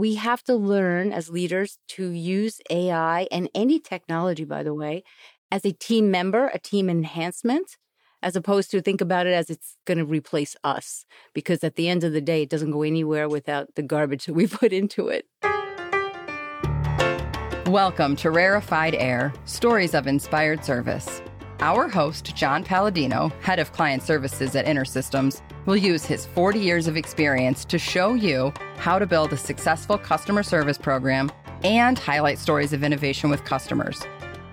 we have to learn as leaders to use AI and any technology, by the way, as a team member, a team enhancement, as opposed to think about it as it's going to replace us. Because at the end of the day, it doesn't go anywhere without the garbage that we put into it. Welcome to Rarified Air Stories of Inspired Service. Our host, John Paladino, head of client services at InterSystems, will use his 40 years of experience to show you how to build a successful customer service program and highlight stories of innovation with customers.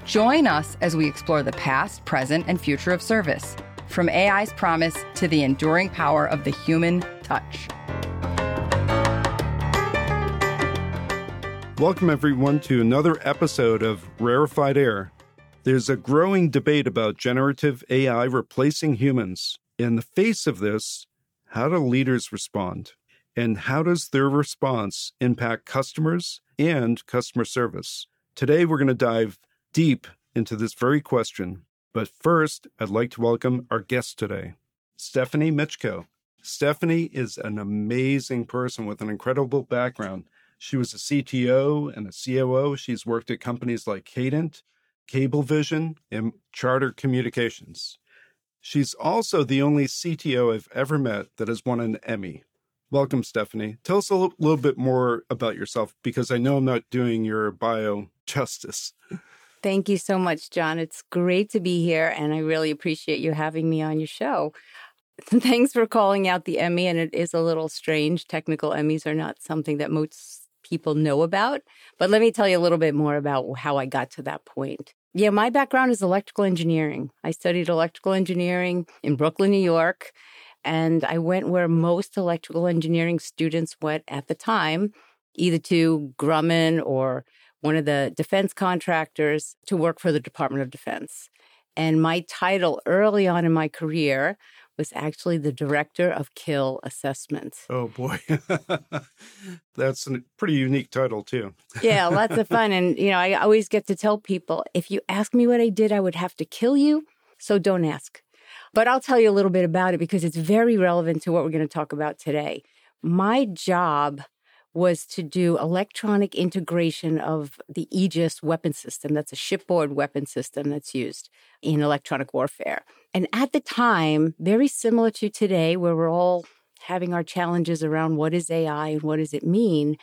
Join us as we explore the past, present, and future of service, from AI's promise to the enduring power of the human touch. Welcome, everyone, to another episode of Rarified Air there's a growing debate about generative AI replacing humans. In the face of this, how do leaders respond? And how does their response impact customers and customer service? Today, we're going to dive deep into this very question. But first, I'd like to welcome our guest today, Stephanie Mitchko. Stephanie is an amazing person with an incredible background. She was a CTO and a COO. She's worked at companies like Cadent, Cablevision, and Charter Communications. She's also the only CTO I've ever met that has won an Emmy. Welcome, Stephanie. Tell us a l- little bit more about yourself because I know I'm not doing your bio justice. Thank you so much, John. It's great to be here, and I really appreciate you having me on your show. Thanks for calling out the Emmy, and it is a little strange. Technical Emmys are not something that most people know about. But let me tell you a little bit more about how I got to that point. Yeah, my background is electrical engineering. I studied electrical engineering in Brooklyn, New York, and I went where most electrical engineering students went at the time, either to Grumman or one of the defense contractors to work for the Department of Defense. And my title early on in my career was actually the director of kill assessment. Oh boy. That's a pretty unique title too. yeah, lots of fun and you know, I always get to tell people if you ask me what I did, I would have to kill you, so don't ask. But I'll tell you a little bit about it because it's very relevant to what we're going to talk about today. My job was to do electronic integration of the Aegis weapon system. That's a shipboard weapon system that's used in electronic warfare. And at the time, very similar to today, where we're all having our challenges around what is AI and what does it mean,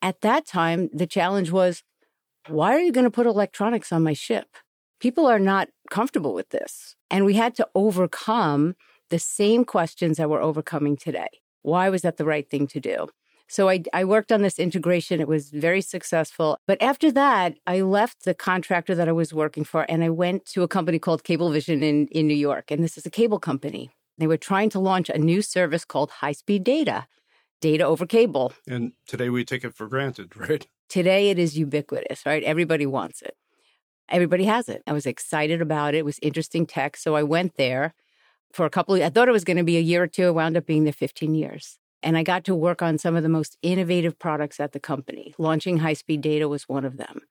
at that time, the challenge was why are you going to put electronics on my ship? People are not comfortable with this. And we had to overcome the same questions that we're overcoming today. Why was that the right thing to do? So I, I worked on this integration. It was very successful. But after that, I left the contractor that I was working for and I went to a company called Cablevision in, in New York. And this is a cable company. They were trying to launch a new service called high speed data, data over cable. And today we take it for granted, right? Today it is ubiquitous, right? Everybody wants it. Everybody has it. I was excited about it. It was interesting tech. So I went there for a couple of, I thought it was going to be a year or two. It wound up being there 15 years. And I got to work on some of the most innovative products at the company. Launching high speed data was one of them.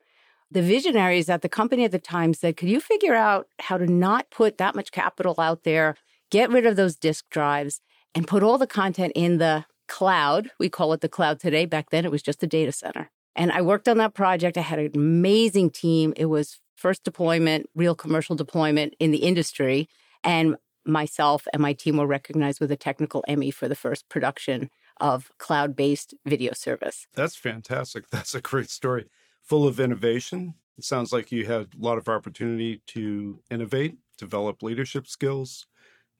The visionaries at the company at the time said, Could you figure out how to not put that much capital out there, get rid of those disk drives, and put all the content in the cloud? We call it the cloud today. Back then, it was just a data center. And I worked on that project. I had an amazing team. It was first deployment, real commercial deployment in the industry. And myself and my team were recognized with a technical Emmy for the first production of cloud based video service. That's fantastic. That's a great story. Full of innovation. It sounds like you had a lot of opportunity to innovate, develop leadership skills,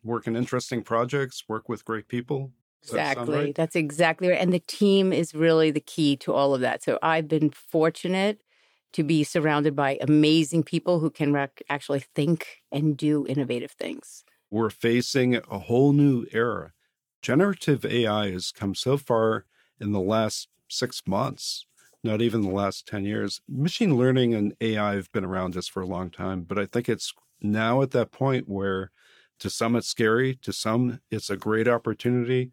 work in interesting projects, work with great people. Does exactly. That right? That's exactly right. And the team is really the key to all of that. So I've been fortunate to be surrounded by amazing people who can rec- actually think and do innovative things we're facing a whole new era. Generative AI has come so far in the last six months, not even the last 10 years. Machine learning and AI have been around just for a long time, but I think it's now at that point where to some it's scary, to some it's a great opportunity.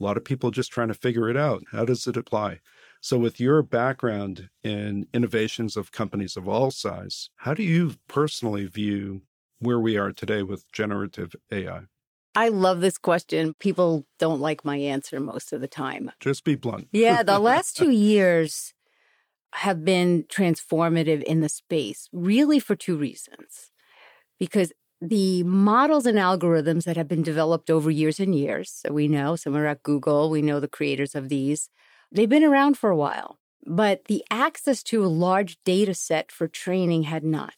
A lot of people just trying to figure it out. How does it apply? So, with your background in innovations of companies of all size, how do you personally view where we are today with generative AI? I love this question. People don't like my answer most of the time. Just be blunt. yeah, the last two years have been transformative in the space, really for two reasons. Because the models and algorithms that have been developed over years and years, so we know some are at Google, we know the creators of these, they've been around for a while, but the access to a large data set for training had not.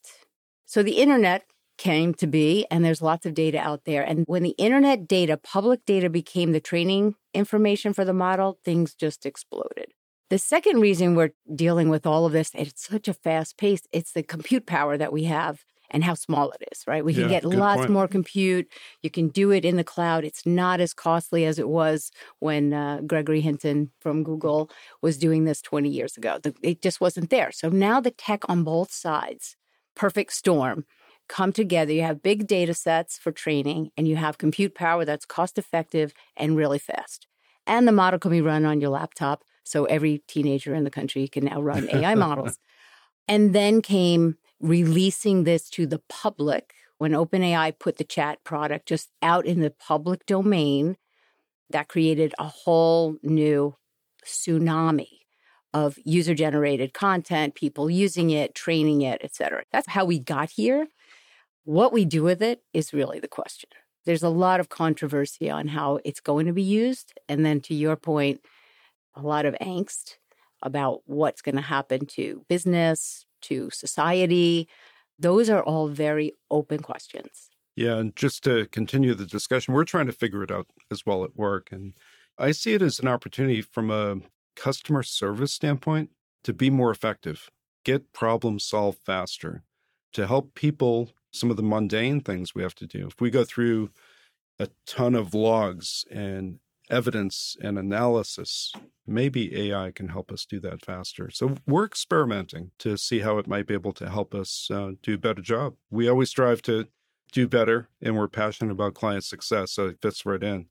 So the internet came to be, and there's lots of data out there. And when the internet data, public data became the training information for the model, things just exploded. The second reason we're dealing with all of this, it's such a fast pace, it's the compute power that we have and how small it is, right? We can get lots point. more compute. You can do it in the cloud. It's not as costly as it was when uh, Gregory Hinton from Google was doing this 20 years ago. The- It just wasn't there. So now the tech on both sides, perfect storm, come together. You have big data sets for training, and you have compute power that's cost effective and really fast. And the model can be run on your laptop. So every teenager in the country can now run AI models. And then came releasing this to the public when OpenAI put the chat product just out in the public domain. That created a whole new tsunami of user generated content, people using it, training it, et cetera. That's how we got here. What we do with it is really the question. There's a lot of controversy on how it's going to be used. And then to your point, a lot of angst about what's going to happen to business, to society. Those are all very open questions. Yeah, and just to continue the discussion, we're trying to figure it out as well at work. And I see it as an opportunity from a customer service standpoint to be more effective, get problems solved faster, to help people some of the mundane things we have to do. If we go through a ton of logs and evidence and analysis, maybe AI can help us do that faster. So we're experimenting to see how it might be able to help us uh, do a better job. We always strive to do better and we're passionate about client success so it fits right in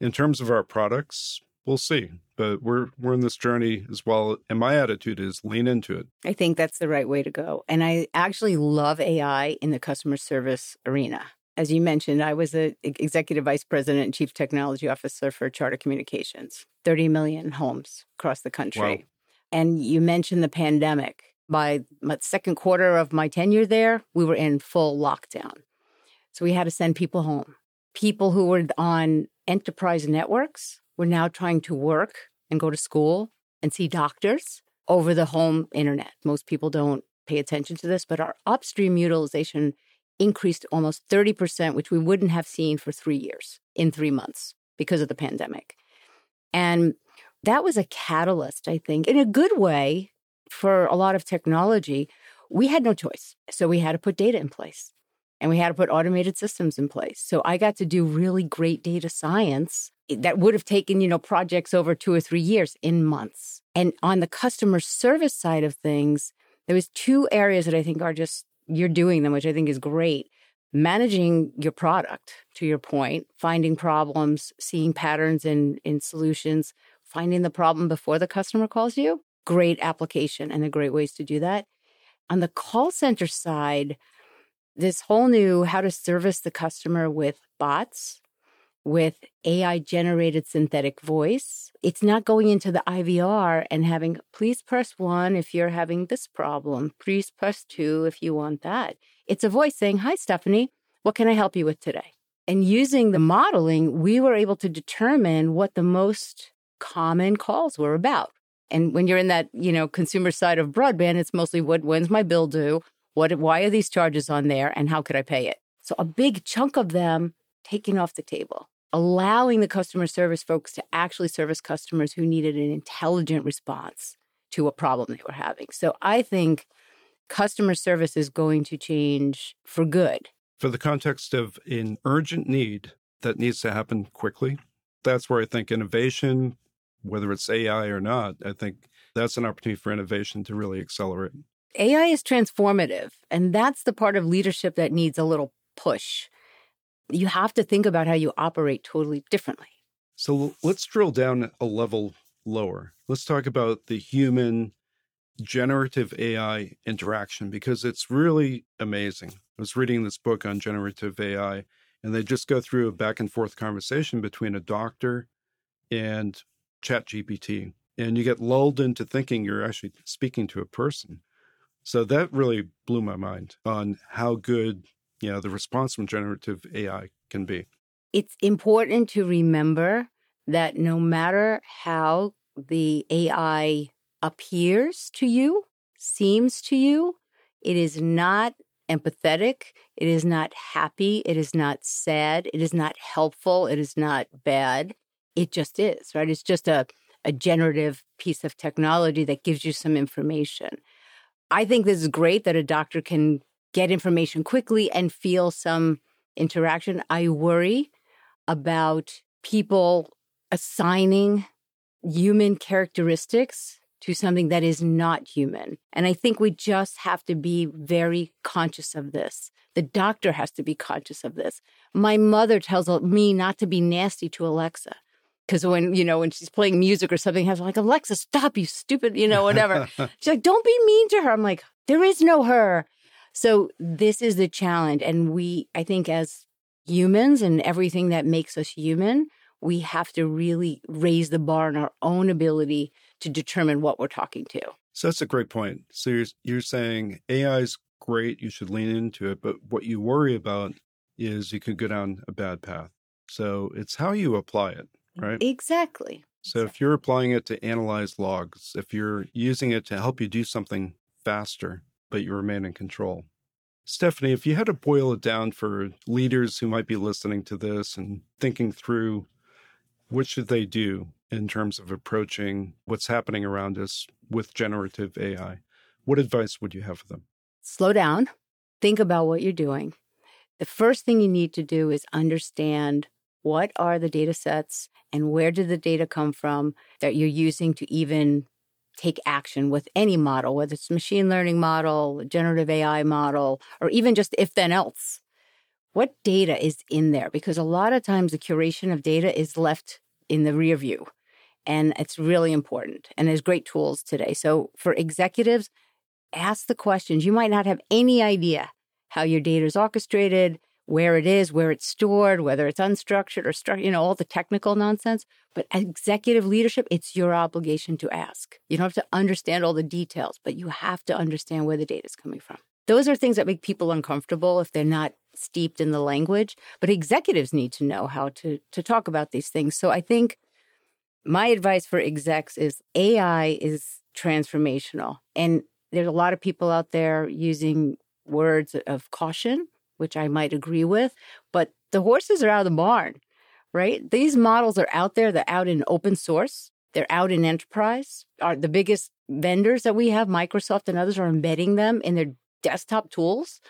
in terms of our products we'll see but we're we're in this journey as well and my attitude is lean into it I think that's the right way to go. And I actually love AI in the customer service arena. As you mentioned, I was the executive vice president and chief technology officer for Charter Communications, 30 million homes across the country. Wow. And you mentioned the pandemic. By my second quarter of my tenure there, we were in full lockdown. So we had to send people home. People who were on enterprise networks were now trying to work and go to school and see doctors over the home internet. Most people don't pay attention to this, but our upstream utilization increased almost 30%, which we wouldn't have seen for three years in three months because of the pandemic. And that was a catalyst, I think, in a good way for a lot of technology. We had no choice. So we had to put data in place and we had to put automated systems in place. So I got to do really great data science that would have taken, you know, projects over two or three years in months. And on the customer service side of things, there was two areas that I think are just you're doing them, which I think is great. Managing your product, to your point, finding problems, seeing patterns in in solutions, finding the problem before the customer calls you. Great application and the great ways to do that. On the call center side, this whole new how to service the customer with bots, with AI generated synthetic voice. It's not going into the IVR and having, please press one if you're having this problem, please press two if you want that. It's a voice saying, Hi, Stephanie, what can I help you with today? And using the modeling, we were able to determine what the most common calls were about. And when you're in that, you know, consumer side of broadband, it's mostly what when's my bill due? What why are these charges on there and how could I pay it? So a big chunk of them taken off the table, allowing the customer service folks to actually service customers who needed an intelligent response to a problem they were having. So I think customer service is going to change for good. for the context of an urgent need that needs to happen quickly that's where i think innovation whether it's ai or not i think that's an opportunity for innovation to really accelerate AI is transformative, and that's the part of leadership that needs a little push. You have to think about how you operate totally differently. So let's drill down a level lower. Let's talk about the human generative AI interaction because it's really amazing. I was reading this book on generative AI, and they just go through a back and forth conversation between a doctor and ChatGPT. And you get lulled into thinking you're actually speaking to a person. So that really blew my mind on how good, you know, the response from generative AI can be. It's important to remember that no matter how the AI appears to you, seems to you, it is not empathetic. It is not happy. It is not sad. It is not helpful. It is not bad. It just is, right? It's just a, a generative piece of technology that gives you some information. I think this is great that a doctor can get information quickly and feel some interaction. I worry about people assigning human characteristics to something that is not human. And I think we just have to be very conscious of this. The doctor has to be conscious of this. My mother tells me not to be nasty to Alexa. Because when, you know, when she's playing music or something, I'm like, Alexa, stop, you stupid, you know, whatever. she's like, don't be mean to her. I'm like, there is no her. So this is the challenge. And we, I think, as humans and everything that makes us human, we have to really raise the bar on our own ability to determine what we're talking to. So that's a great point. So you're, you're saying AI is great, you should lean into it, but what you worry about is you could go down a bad path. So it's how you apply it, right? Exactly. So if you're applying it to analyze logs, if you're using it to help you do something faster, but you remain in control. Stephanie, if you had to boil it down for leaders who might be listening to this and thinking through what should they do in terms of approaching what's happening around us with generative AI? What advice would you have for them? Slow down, think about what you're doing. The first thing you need to do is understand what are the data sets and where did the data come from that you're using to even take action with any model, whether it's machine learning model, generative AI model, or even just if then else. What data is in there? Because a lot of times the curation of data is left in the rear view. And it's really important. And there's great tools today. So for executives, ask the questions. You might not have any idea how your data is orchestrated, where it is, where it's stored, whether it's unstructured or structured, you know, all the technical nonsense. But executive leadership, it's your obligation to ask. You don't have to understand all the details, but you have to understand where the data is coming from. Those are things that make people uncomfortable if they're not steeped in the language. But executives need to know how to, to talk about these things. So I think my advice for execs is AI is transformational. And there's a lot of people out there using words of caution, which I might agree with, but the horses are out of the barn, right? These models are out there, they're out in open source, they're out in enterprise. Are the biggest vendors that we have, Microsoft and others, are embedding them in their desktop tools.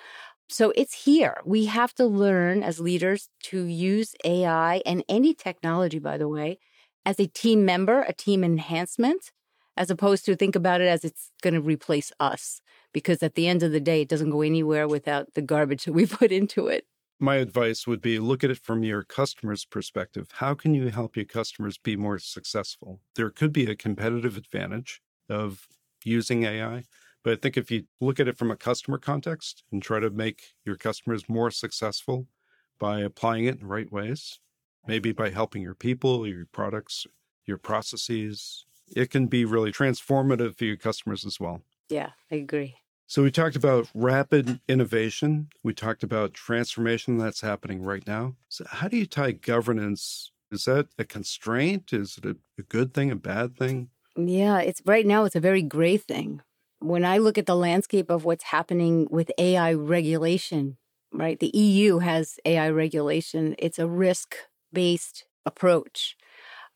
So it's here. We have to learn as leaders to use AI and any technology, by the way, as a team member, a team enhancement, as opposed to think about it as it's going to replace us. Because at the end of the day, it doesn't go anywhere without the garbage that we put into it. My advice would be look at it from your customer's perspective. How can you help your customers be more successful? There could be a competitive advantage of using AI, but I think if you look at it from a customer context and try to make your customers more successful by applying it in right ways, maybe by helping your people, your products, your processes. It can be really transformative for your customers as well. Yeah, I agree. So, we talked about rapid innovation. We talked about transformation that's happening right now. So, how do you tie governance? Is that a constraint? Is it a, a good thing, a bad thing? Yeah, it's right now, it's a very gray thing. When I look at the landscape of what's happening with AI regulation, right? The EU has AI regulation. It's a risk based approach.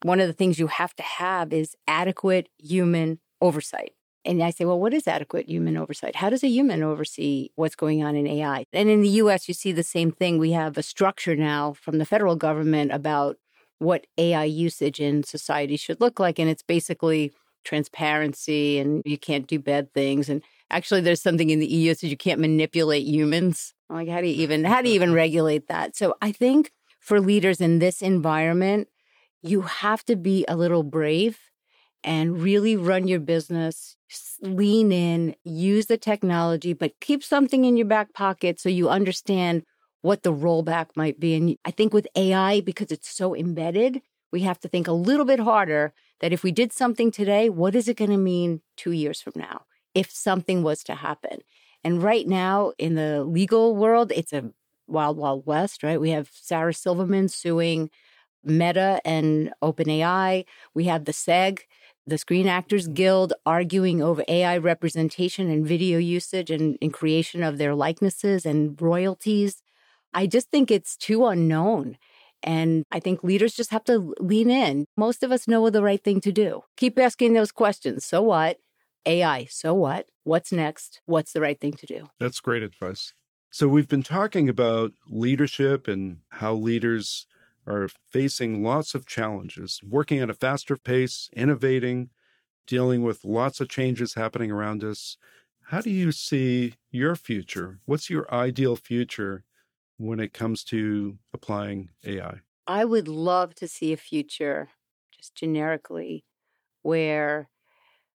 One of the things you have to have is adequate human oversight. And I say, well, what is adequate human oversight? How does a human oversee what's going on in AI? And in the US, you see the same thing. We have a structure now from the federal government about what AI usage in society should look like. And it's basically transparency and you can't do bad things. And actually, there's something in the EU that says you can't manipulate humans. Like, how do you even, how do you even regulate that? So I think for leaders in this environment, you have to be a little brave and really run your business, lean in, use the technology, but keep something in your back pocket so you understand what the rollback might be. And I think with AI, because it's so embedded, we have to think a little bit harder that if we did something today, what is it going to mean two years from now if something was to happen? And right now in the legal world, it's a wild, wild west, right? We have Sarah Silverman suing Meta and OpenAI. We have the SAG, the Screen Actors Guild, arguing over AI representation and video usage and, and creation of their likenesses and royalties. I just think it's too unknown. And I think leaders just have to lean in. Most of us know the right thing to do. Keep asking those questions. So what? AI, so what? What's next? What's the right thing to do? That's great advice. So, we've been talking about leadership and how leaders are facing lots of challenges, working at a faster pace, innovating, dealing with lots of changes happening around us. How do you see your future? What's your ideal future when it comes to applying AI? I would love to see a future, just generically, where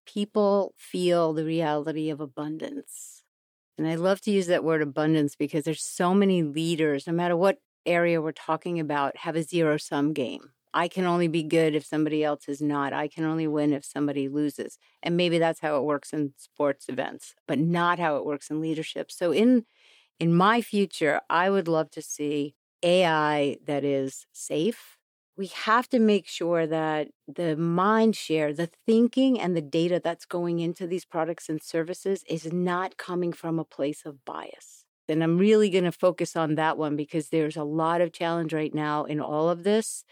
people feel the reality of abundance. And I love to use that word abundance because there's so many leaders, no matter what area we're talking about, have a zero sum game. I can only be good if somebody else is not. I can only win if somebody loses. And maybe that's how it works in sports events, but not how it works in leadership. So in in my future, I would love to see AI that is safe. We have to make sure that the mind share, the thinking and the data that's going into these products and services is not coming from a place of bias. And I'm really going to focus on that one because there's a lot of challenge right now in all of this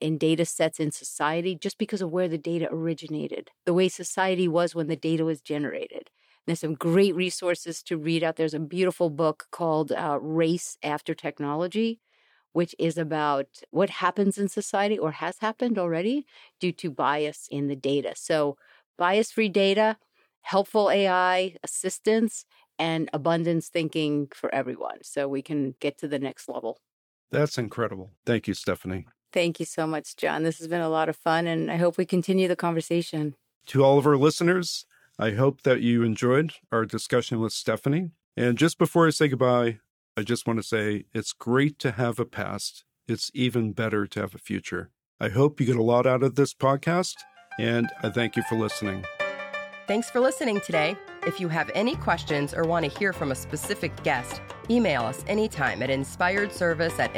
in data sets in society just because of where the data originated, the way society was when the data was generated. There's some great resources to read out. There's a beautiful book called uh, Race After Technology, which is about what happens in society or has happened already due to bias in the data. So, bias free data, helpful AI assistance, and abundance thinking for everyone so we can get to the next level. That's incredible. Thank you, Stephanie. Thank you so much, John. This has been a lot of fun, and I hope we continue the conversation. To all of our listeners, I hope that you enjoyed our discussion with Stephanie. And just before I say goodbye, I just want to say it's great to have a past. It's even better to have a future. I hope you get a lot out of this podcast, and I thank you for listening. Thanks for listening today. If you have any questions or want to hear from a specific guest, email us anytime at inspiredservice at.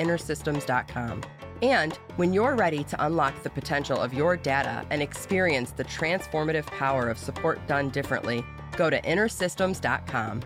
And when you're ready to unlock the potential of your data and experience the transformative power of support done differently, go to intersystems.com.